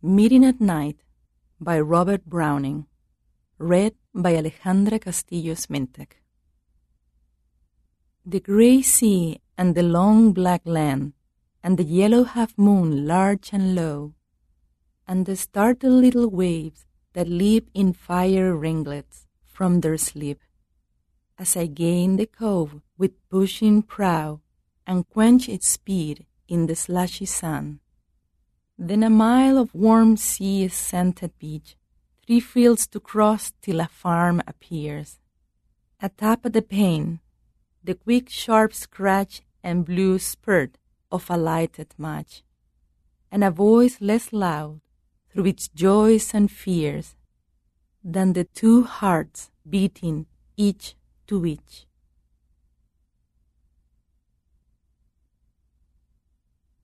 Meeting at Night by Robert Browning. Read by Alejandra Castillo Smyntek. The gray sea and the long black land, and the yellow half moon large and low, and the startled little waves that leap in fire ringlets from their sleep. As I gain the cove with pushing prow and quench its speed in the slushy sun. Then a mile of warm sea scented beach, three fields to cross till a farm appears. A tap at the pane, the quick sharp scratch and blue spurt of a lighted match, and a voice less loud through its joys and fears than the two hearts beating each to each.